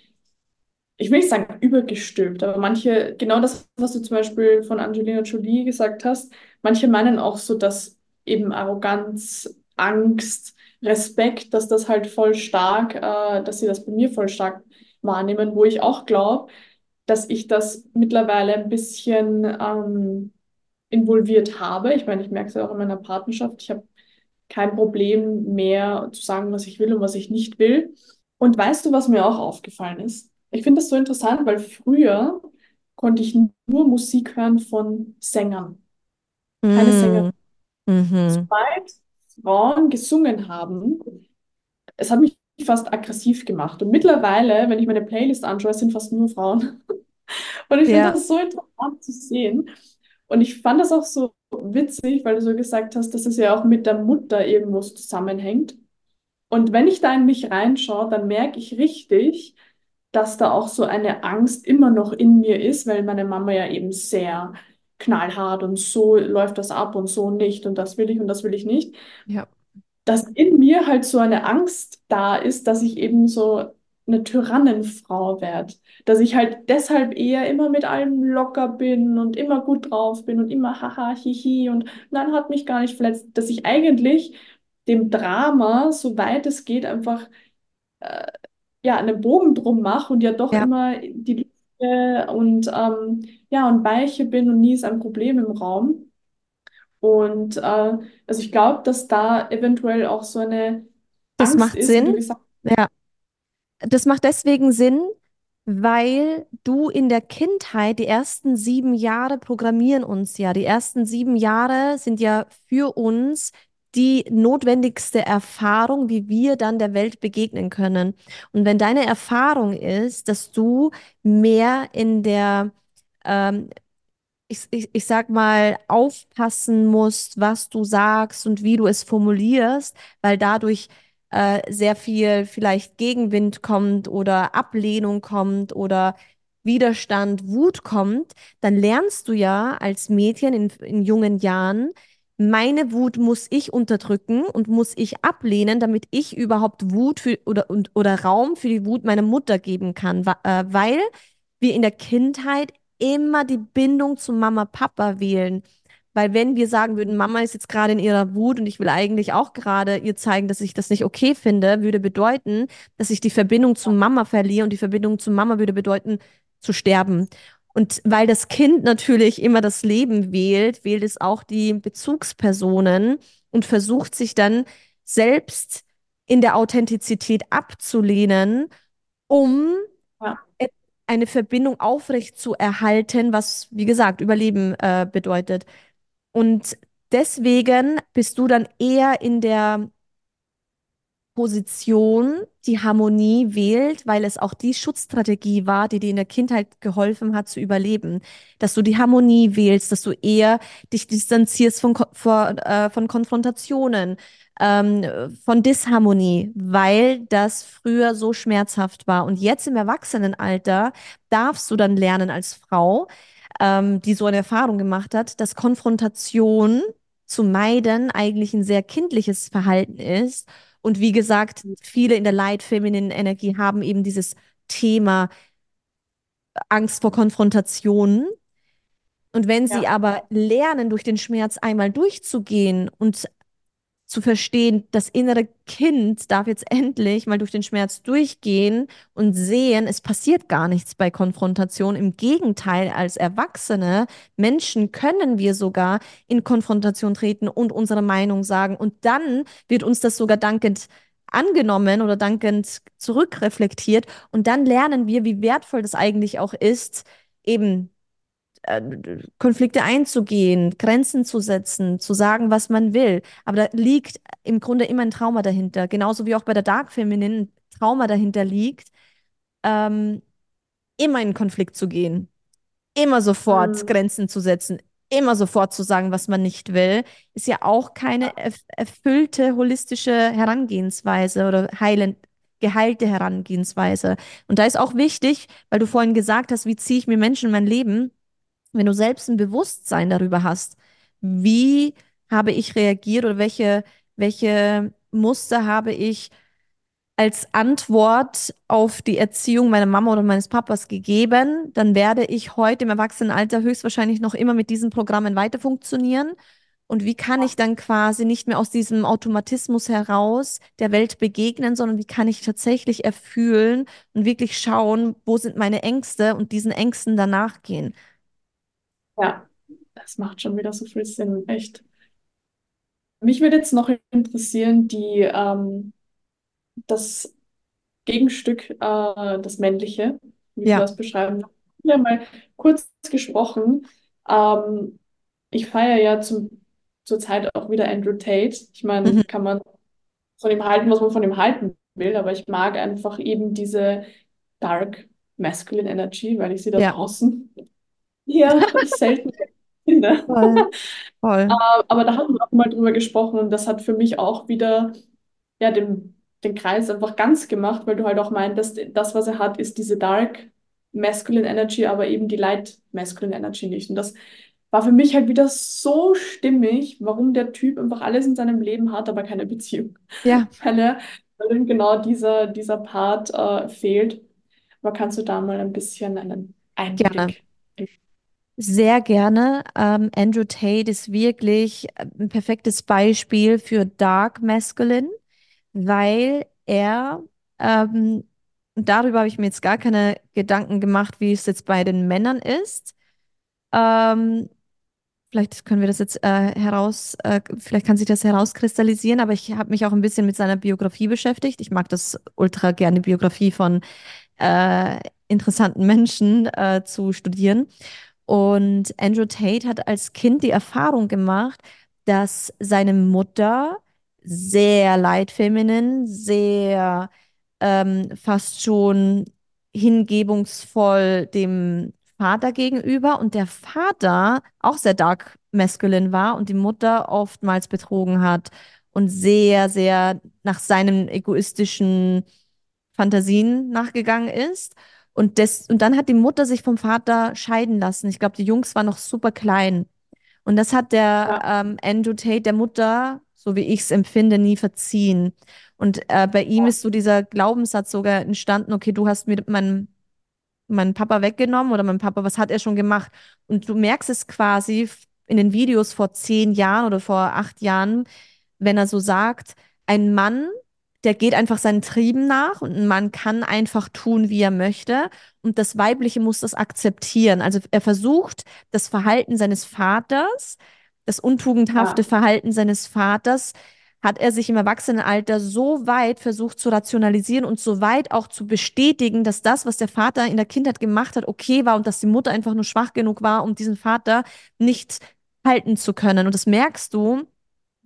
ich will nicht sagen übergestülpt, aber manche, genau das, was du zum Beispiel von Angelina Jolie gesagt hast, manche meinen auch so, dass eben Arroganz, Angst, Respekt, dass das halt voll stark, äh, dass sie das bei mir voll stark wahrnehmen, wo ich auch glaube, dass ich das mittlerweile ein bisschen ähm, involviert habe. Ich meine, ich merke es ja auch in meiner Partnerschaft. Ich habe kein Problem mehr zu sagen, was ich will und was ich nicht will. Und weißt du, was mir auch aufgefallen ist? Ich finde das so interessant, weil früher konnte ich nur Musik hören von Sängern, keine Sänger. Mm, mhm. Sobald Frauen gesungen haben, es hat mich fast aggressiv gemacht. Und mittlerweile, wenn ich meine Playlist anschaue, es sind fast nur Frauen. (laughs) Und ich finde Ja, das so interessant zu sehen. Und ich fand das auch so witzig, weil du so gesagt hast, dass es ja auch mit der Mutter irgendwo zusammenhängt. Und wenn ich da in mich reinschaue, dann merke ich richtig, dass da auch so eine Angst immer noch in mir ist, weil meine Mama ja eben sehr knallhart und so läuft das ab und so nicht und das will ich und das will ich nicht, ja, dass in mir halt so eine Angst da ist, dass ich eben so eine Tyrannenfrau werde, dass ich halt deshalb eher immer mit allem locker bin und immer gut drauf bin und immer haha, hihi und nein, hat mich gar nicht verletzt, dass ich eigentlich dem Drama, soweit es geht, einfach äh, ja, einen Bogen drum mache und ja doch ja. immer die Liebe und ähm, ja, und Weiche bin und nie ist ein Problem im Raum. Und äh, also ich glaube, dass da eventuell auch so eine Das Angst macht ist, wie du Sinn. gesagt Ja, das macht deswegen Sinn, weil du in der Kindheit, die ersten sieben Jahre programmieren uns ja. Die ersten sieben Jahre sind ja für uns die notwendigste Erfahrung, wie wir dann der Welt begegnen können. Und wenn deine Erfahrung ist, dass du mehr in der ähm, ich, ich, ich sag mal, aufpassen musst, was du sagst und wie du es formulierst, weil dadurch äh, sehr viel vielleicht Gegenwind kommt oder Ablehnung kommt oder Widerstand, Wut kommt, dann lernst du ja als Mädchen in, in jungen Jahren, meine Wut muss ich unterdrücken und muss ich ablehnen, damit ich überhaupt Wut für, oder, und, oder Raum für die Wut meiner Mutter geben kann, äh, weil wir in der Kindheit immer die Bindung zu Mama, Papa wählen. Weil wenn wir sagen würden, Mama ist jetzt gerade in ihrer Wut und ich will eigentlich auch gerade ihr zeigen, dass ich das nicht okay finde, würde bedeuten, dass ich die Verbindung zu Mama verliere und die Verbindung zu Mama würde bedeuten, zu sterben. Und weil das Kind natürlich immer das Leben wählt, wählt es auch die Bezugspersonen und versucht sich dann selbst in der Authentizität abzulehnen, um. Eine Verbindung aufrecht zu erhalten, was, wie gesagt, Überleben äh, bedeutet. Und deswegen bist du dann eher in der Position die Harmonie wählt, weil es auch die Schutzstrategie war, die dir in der Kindheit geholfen hat zu überleben. Dass du die Harmonie wählst, dass du eher dich distanzierst von, vor, äh, von Konfrontationen, ähm, von Disharmonie, weil das früher so schmerzhaft war. Und jetzt im Erwachsenenalter darfst du dann lernen als Frau, ähm, die so eine Erfahrung gemacht hat, dass Konfrontation zu meiden eigentlich ein sehr kindliches Verhalten ist und wie gesagt, viele in der Light Feminine Energie haben eben dieses Thema Angst vor Konfrontationen. Und wenn sie Ja. aber lernen, durch den Schmerz einmal durchzugehen und zu verstehen, das innere Kind darf jetzt endlich mal durch den Schmerz durchgehen und sehen, es passiert gar nichts bei Konfrontation. Im Gegenteil, als Erwachsene Menschen können wir sogar in Konfrontation treten und unsere Meinung sagen. Und dann wird uns das sogar dankend angenommen oder dankend zurückreflektiert. Und dann lernen wir, wie wertvoll das eigentlich auch ist, eben Konflikte einzugehen, Grenzen zu setzen, zu sagen, was man will. Aber da liegt im Grunde immer ein Trauma dahinter. Genauso wie auch bei der Dark Feminine ein Trauma dahinter liegt, ähm, immer in Konflikt zu gehen, immer sofort Mhm. Grenzen zu setzen, immer sofort zu sagen, was man nicht will, ist ja auch keine erf erfüllte holistische Herangehensweise oder heilend, geheilte Herangehensweise. Und da ist auch wichtig, weil du vorhin gesagt hast, wie ziehe ich mir Menschen in mein Leben? Wenn du selbst ein Bewusstsein darüber hast, wie habe ich reagiert oder welche, welche Muster habe ich als Antwort auf die Erziehung meiner Mama oder meines Papas gegeben, dann werde ich heute im Erwachsenenalter höchstwahrscheinlich noch immer mit diesen Programmen weiter funktionieren. Und wie kann ich dann quasi nicht mehr aus diesem Automatismus heraus der Welt begegnen, sondern wie kann ich tatsächlich erfühlen und wirklich schauen, wo sind meine Ängste und diesen Ängsten danach gehen? Ja, das macht schon wieder so viel Sinn, echt. Mich würde jetzt noch interessieren, die, ähm, das Gegenstück, äh, das Männliche, wie Ja. das beschreiben. Ja, mal kurz gesprochen. Ähm, ich feiere ja zum, zurzeit auch wieder Andrew Tate. Ich meine, Mhm. kann man von ihm halten, was man von ihm halten will, aber ich mag einfach eben diese Dark Masculine Energy, weil ich sie da Ja, draußen eher selten finde. voll, voll. (laughs) Aber da haben wir auch mal drüber gesprochen und das hat für mich auch wieder ja, den, den Kreis einfach ganz gemacht, weil du halt auch meintest, das, was er hat, ist diese Dark Masculine Energy, aber eben die Light Masculine Energy nicht. Und das war für mich halt wieder so stimmig, warum der Typ einfach alles in seinem Leben hat, aber keine Beziehung. Ja, (laughs) Weil er, weil ihm genau dieser, dieser Part äh, fehlt. Aber kannst du da mal ein bisschen einen gerne. Sehr gerne. Ähm, Andrew Tate ist wirklich ein perfektes Beispiel für Dark Masculine, weil er, ähm, darüber habe ich mir jetzt gar keine Gedanken gemacht, wie es jetzt bei den Männern ist. Ähm, vielleicht können wir das jetzt äh, heraus, äh, vielleicht kann sich das herauskristallisieren, aber ich habe mich auch ein bisschen mit seiner Biografie beschäftigt. Ich mag das ultra gerne, Biografie von äh, interessanten Menschen äh, zu studieren. Und Andrew Tate hat als Kind die Erfahrung gemacht, dass seine Mutter sehr light feminine, sehr ähm, fast schon hingebungsvoll dem Vater gegenüber und der Vater auch sehr dark masculine war und die Mutter oftmals betrogen hat und sehr, sehr nach seinen egoistischen Fantasien nachgegangen ist. Und, des, und dann hat die Mutter sich vom Vater scheiden lassen. Ich glaube, die Jungs waren noch super klein. Und das hat der Ja, ähm, Andrew Tate der Mutter, so wie ich es empfinde, nie verziehen. Und äh, bei ihm ja, ist so dieser Glaubenssatz sogar entstanden, okay, du hast mir meinen meinen Papa weggenommen oder mein Papa, was hat er schon gemacht? Und du merkst es quasi in den Videos vor zehn Jahren oder vor acht Jahren, wenn er so sagt, ein Mann, der geht einfach seinen Trieben nach und ein Mann kann einfach tun, wie er möchte. Und das Weibliche muss das akzeptieren. Also er versucht, das Verhalten seines Vaters, das untugendhafte Ja, Verhalten seines Vaters, hat er sich im Erwachsenenalter so weit versucht zu rationalisieren und so weit auch zu bestätigen, dass das, was der Vater in der Kindheit gemacht hat, okay war und dass die Mutter einfach nur schwach genug war, um diesen Vater nicht halten zu können. Und das merkst du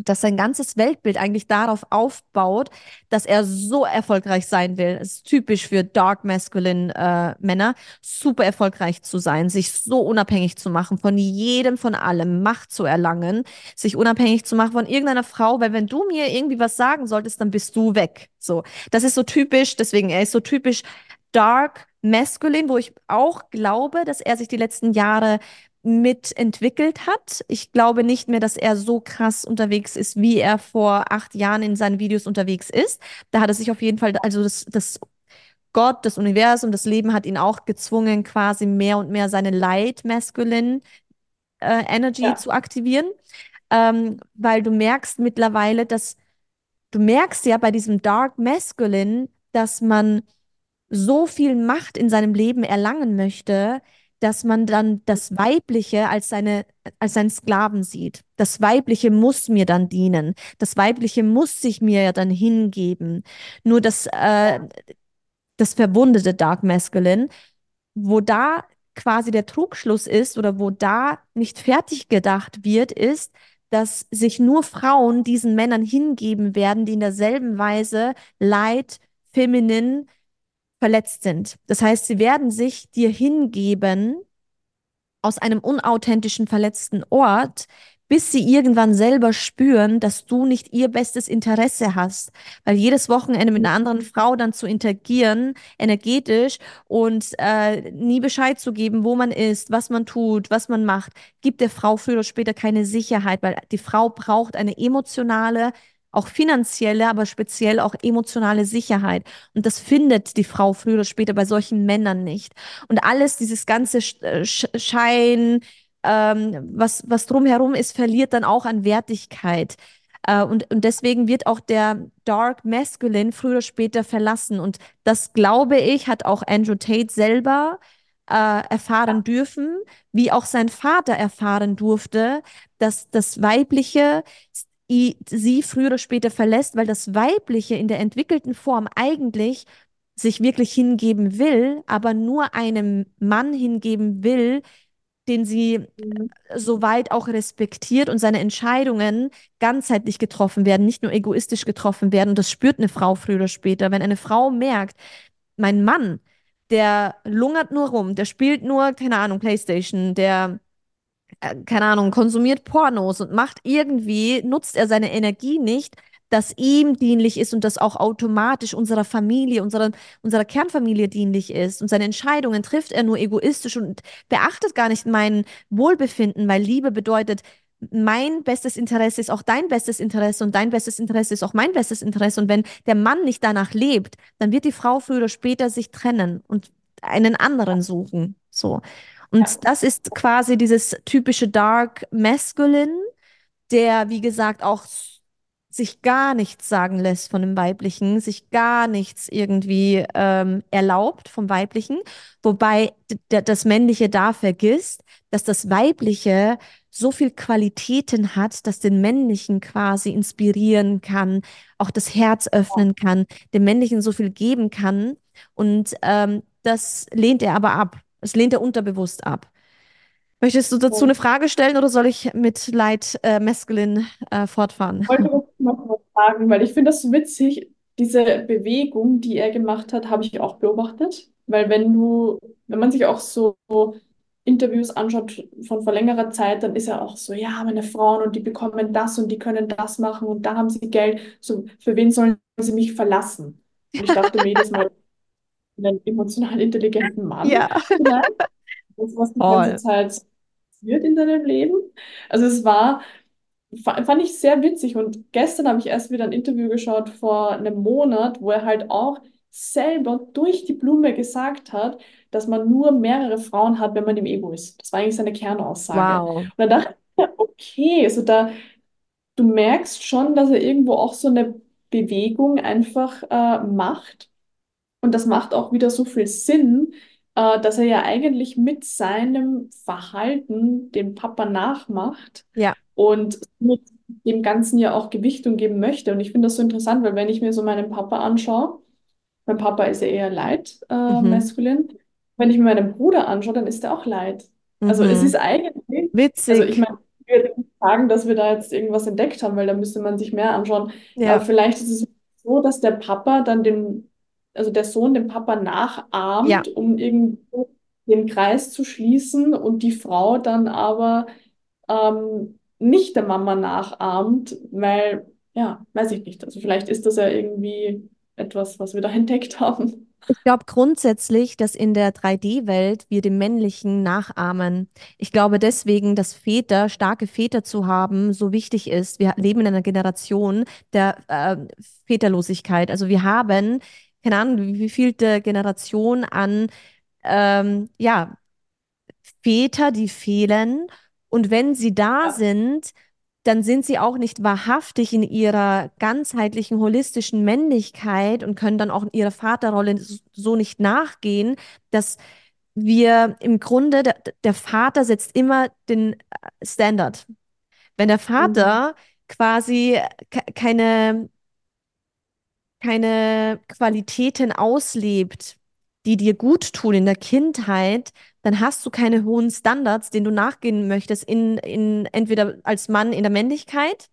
dass sein ganzes Weltbild eigentlich darauf aufbaut, dass er so erfolgreich sein will. Es ist typisch für Dark Masculine äh, Männer, super erfolgreich zu sein, sich so unabhängig zu machen, von jedem, von allem, Macht zu erlangen, sich unabhängig zu machen von irgendeiner Frau, weil wenn du mir irgendwie was sagen solltest, dann bist du weg. So, das ist so typisch, deswegen, er ist so typisch Dark Masculine, wo ich auch glaube, dass er sich die letzten Jahre mitentwickelt hat. Ich glaube nicht mehr, dass er so krass unterwegs ist, wie er vor acht Jahren in seinen Videos unterwegs ist. Da hat er sich auf jeden Fall, also das, das Gott, das Universum, das Leben hat ihn auch gezwungen, quasi mehr und mehr seine Light Masculine äh, Energy ja, zu aktivieren, ähm, weil du merkst mittlerweile, dass du merkst ja bei diesem Dark Masculine, dass man so viel Macht in seinem Leben erlangen möchte, dass man dann das Weibliche als seine, als seinen Sklaven sieht. Das Weibliche muss mir dann dienen. Das Weibliche muss sich mir ja dann hingeben. Nur das, äh, das verwundete Dark Masculine, wo da quasi der Trugschluss ist oder wo da nicht fertig gedacht wird, ist, dass sich nur Frauen diesen Männern hingeben werden, die in derselben Weise light, feminin, verletzt sind. Das heißt, sie werden sich dir hingeben aus einem unauthentischen, verletzten Ort, bis sie irgendwann selber spüren, dass du nicht ihr bestes Interesse hast. Weil jedes Wochenende mit einer anderen Frau dann zu interagieren, energetisch und äh, nie Bescheid zu geben, wo man ist, was man tut, was man macht, gibt der Frau früher oder später keine Sicherheit, weil die Frau braucht eine emotionale, auch finanzielle, aber speziell auch emotionale Sicherheit. Und das findet die Frau früher oder später bei solchen Männern nicht. Und alles, dieses ganze äh, Schein, ähm, was, was drumherum ist, verliert dann auch an Wertigkeit. Äh, und, und deswegen wird auch der Dark Masculine früher oder später verlassen. Und das, glaube ich, hat auch Andrew Tate selber äh, erfahren dürfen, wie auch sein Vater erfahren durfte, dass das Weibliche sie früher oder später verlässt, weil das Weibliche in der entwickelten Form eigentlich sich wirklich hingeben will, aber nur einem Mann hingeben will, den sie Mhm. soweit auch respektiert und seine Entscheidungen ganzheitlich getroffen werden, nicht nur egoistisch getroffen werden. Und das spürt eine Frau früher oder später. Wenn eine Frau merkt, mein Mann, der lungert nur rum, der spielt nur, keine Ahnung, PlayStation, der äh, keine Ahnung, konsumiert Pornos und macht irgendwie, nutzt er seine Energie nicht, das ihm dienlich ist und das auch automatisch unserer Familie, unserer, unserer Kernfamilie dienlich ist. Und seine Entscheidungen trifft er nur egoistisch und beachtet gar nicht mein Wohlbefinden, weil Liebe bedeutet, mein bestes Interesse ist auch dein bestes Interesse und dein bestes Interesse ist auch mein bestes Interesse. Und wenn der Mann nicht danach lebt, dann wird die Frau früher oder später sich trennen und einen anderen suchen. So. Ja, Und das ist quasi dieses typische Dark Masculine, der, wie gesagt, auch sich gar nichts sagen lässt von dem Weiblichen, sich gar nichts irgendwie ähm, erlaubt vom Weiblichen, wobei das Männliche da vergisst, dass das Weibliche so viel Qualitäten hat, dass den Männlichen quasi inspirieren kann, auch das Herz öffnen kann, dem Männlichen so viel geben kann. Und ähm, das lehnt er aber ab. Das lehnt er unterbewusst ab. Möchtest du dazu eine so. Frage stellen oder soll ich mit Light äh, Masculine äh, fortfahren? Ich wollte noch was sagen, weil ich finde das so witzig, diese Bewegung, die er gemacht hat, habe ich auch beobachtet. Weil wenn du, wenn man sich auch so Interviews anschaut von vor längerer Zeit, dann ist er auch so, ja, meine Frauen und die bekommen das und die können das machen und da haben sie Geld. So, für wen sollen sie mich verlassen? Und ich dachte mir jedes Mal, (laughs) einen emotional intelligenten Mann Ja, vielleicht, das, was die ganze voll. Zeit passiert in deinem Leben. Also es war fa- Fand ich sehr witzig und gestern habe ich erst wieder ein Interview geschaut vor einem Monat, wo er halt auch selber durch die Blume gesagt hat, dass man nur mehrere Frauen hat, wenn man im Ego ist. Das war eigentlich seine Kernaussage. Wow. Und dann dachte ich, okay, also da, du merkst schon, dass er irgendwo auch so eine Bewegung einfach äh, macht. Und das macht auch wieder so viel Sinn, äh, dass er ja eigentlich mit seinem Verhalten den Papa nachmacht Ja. und mit dem Ganzen ja auch Gewichtung geben möchte. Und ich finde das so interessant, weil wenn ich mir so meinen Papa anschaue, mein Papa ist ja eher light, äh, Mhm. maskulin. Wenn ich mir meinen Bruder anschaue, dann ist er auch light. Also es ist Mhm. eigentlich, also ich Witzig. meine, ich würde nicht sagen, dass wir da jetzt irgendwas entdeckt haben, weil da müsste man sich mehr anschauen. Aber Ja. vielleicht ist es so, dass der Papa dann den, also der Sohn den Papa Ja. nachahmt, um irgendwo den Kreis zu schließen und die Frau dann aber ähm, nicht der Mama nachahmt, weil, ja, weiß ich nicht. Also vielleicht ist das ja irgendwie etwas, was wir da (laughs) entdeckt haben. Ich glaube grundsätzlich, dass in der 3D-Welt wir dem Männlichen nachahmen. Ich glaube deswegen, dass Väter, starke Väter zu haben, so wichtig ist. Wir leben in einer Generation der äh, Väterlosigkeit. Also wir haben, keine Ahnung, wie wie vielte Generation an, ähm, ja, Väter, die fehlen. Und wenn sie da Ja. sind, dann sind sie auch nicht wahrhaftig in ihrer ganzheitlichen, holistischen Männlichkeit und können dann auch ihrer Vaterrolle so nicht nachgehen, dass wir im Grunde, der, der Vater setzt immer den äh, Standard. Wenn der Mhm. Vater quasi ke- keine keine Qualitäten auslebt, die dir gut tun in der Kindheit, dann hast du keine hohen Standards, denen du nachgehen möchtest, in, in, entweder als Mann in der Männlichkeit,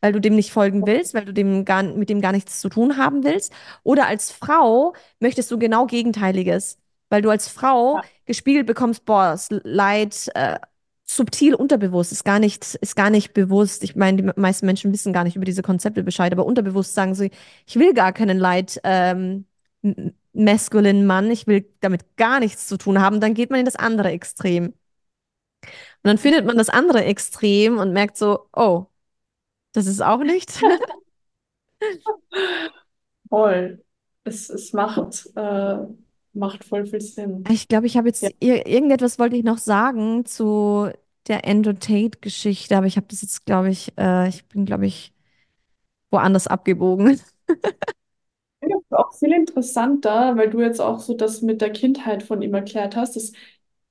weil du dem nicht folgen willst, weil du dem gar, mit dem gar nichts zu tun haben willst, oder als Frau möchtest du genau Gegenteiliges, weil du als Frau Ja. gespiegelt bekommst, boah, es leid, äh, subtil unterbewusst, ist gar nicht, ist gar nicht bewusst. Ich meine, die meisten Menschen wissen gar nicht über diese Konzepte Bescheid, aber unterbewusst sagen sie, ich will gar keinen light ähm, m- maskulinen Mann, ich will damit gar nichts zu tun haben, dann geht man in das andere Extrem. Und dann findet man das andere Extrem und merkt so, oh, das ist auch nicht. (laughs) Voll. Es, es macht, äh, macht voll viel Sinn. Ich glaube, ich habe Ja. jetzt ir irgendetwas wollte ich noch sagen zu der Andrew Tate-Geschichte, aber ich habe das jetzt, glaube ich, äh, ich bin, glaube ich, woanders abgebogen. (laughs) Ich finde das auch viel interessanter, weil du jetzt auch so das mit der Kindheit von ihm erklärt hast. Das,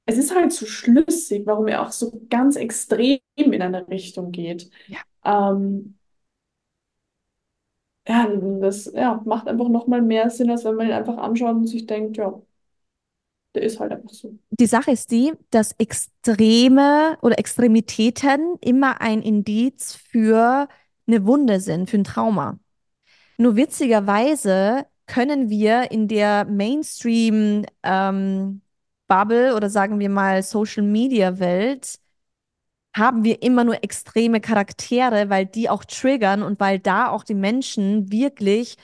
es ist halt so schlüssig, warum er auch so ganz extrem in eine Richtung geht. Ja. Ähm, ja, das ja, macht einfach nochmal mehr Sinn, als wenn man ihn einfach anschaut und sich denkt, ja, der ist halt einfach so. Die Sache ist die, dass Extreme oder Extremitäten immer ein Indiz für eine Wunde sind, für ein Trauma. Nur witzigerweise können wir in der Mainstream ähm, Bubble oder sagen wir mal Social Media Welt haben wir immer nur extreme Charaktere, weil die auch triggern und weil da auch die Menschen wirklich,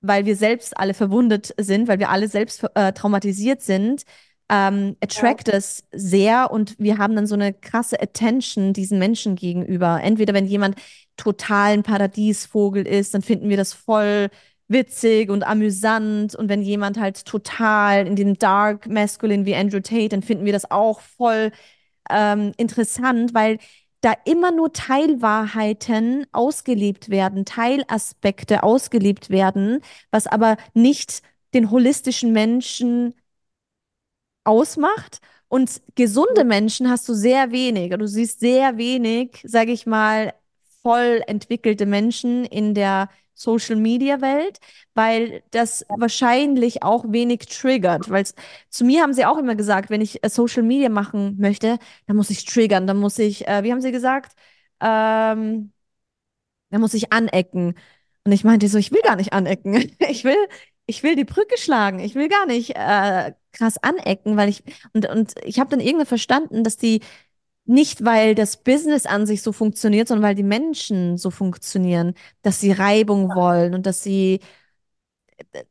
weil wir selbst alle verwundet sind, weil wir alle selbst äh, traumatisiert sind, ähm, Ja, attract es sehr und wir haben dann so eine krasse Attention diesen Menschen gegenüber. Entweder wenn jemand total ein Paradiesvogel ist, dann finden wir das voll witzig und amüsant und wenn jemand halt total in dem Dark Masculine wie Andrew Tate, dann finden wir das auch voll ähm, interessant, weil da immer nur Teilwahrheiten ausgelebt werden, Teilaspekte ausgelebt werden, was aber nicht den holistischen Menschen ausmacht. Und gesunde Menschen hast du sehr wenig. Du siehst sehr wenig, sage ich mal, voll entwickelte Menschen in der Social Media Welt, weil das wahrscheinlich auch wenig triggert. Weil zu mir haben sie auch immer gesagt, wenn ich äh, Social Media machen möchte, dann muss ich triggern, dann muss ich, äh, wie haben sie gesagt? Ähm, dann muss ich anecken. Und ich meinte so, ich will gar nicht anecken. (laughs) Ich will, ich will die Brücke schlagen. Ich will gar nicht äh, krass anecken, weil ich, und, und ich habe dann irgendwann verstanden, dass die nicht, weil das Business an sich so funktioniert, sondern weil die Menschen so funktionieren, dass sie Reibung wollen und dass sie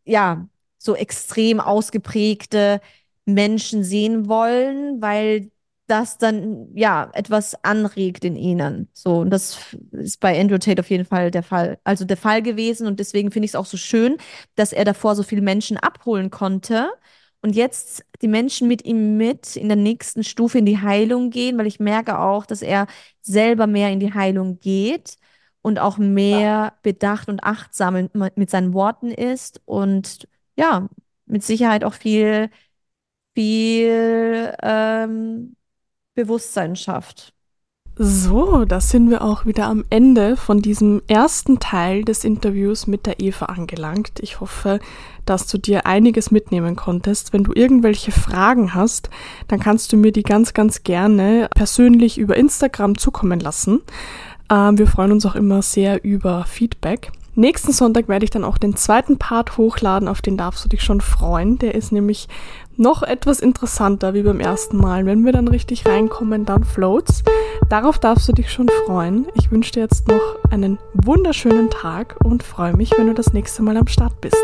ja, so extrem ausgeprägte Menschen sehen wollen, weil das dann ja etwas anregt in ihnen. So, und das ist bei Andrew Tate auf jeden Fall der Fall, also der Fall gewesen. Und deswegen finde ich es auch so schön, dass er davor so viele Menschen abholen konnte und jetzt die Menschen mit ihm mit in der nächsten Stufe in die Heilung gehen, weil ich merke auch, dass er selber mehr in die Heilung geht und auch mehr bedacht und achtsam mit seinen Worten ist und ja, mit Sicherheit auch viel, viel ähm, Bewusstsein schafft. So, da sind wir auch wieder am Ende von diesem ersten Teil des Interviews mit der Eva angelangt. Ich hoffe, dass du dir einiges mitnehmen konntest. Wenn du irgendwelche Fragen hast, dann kannst du mir die ganz, ganz gerne persönlich über Instagram zukommen lassen. Ähm, wir freuen uns auch immer sehr über Feedback. Nächsten Sonntag werde ich dann auch den zweiten Part hochladen, auf den darfst du dich schon freuen. Der ist nämlich noch etwas interessanter wie beim ersten Mal. Wenn wir dann richtig reinkommen, dann floats. Darauf darfst du dich schon freuen. Ich wünsche dir jetzt noch einen wunderschönen Tag und freue mich, wenn du das nächste Mal am Start bist.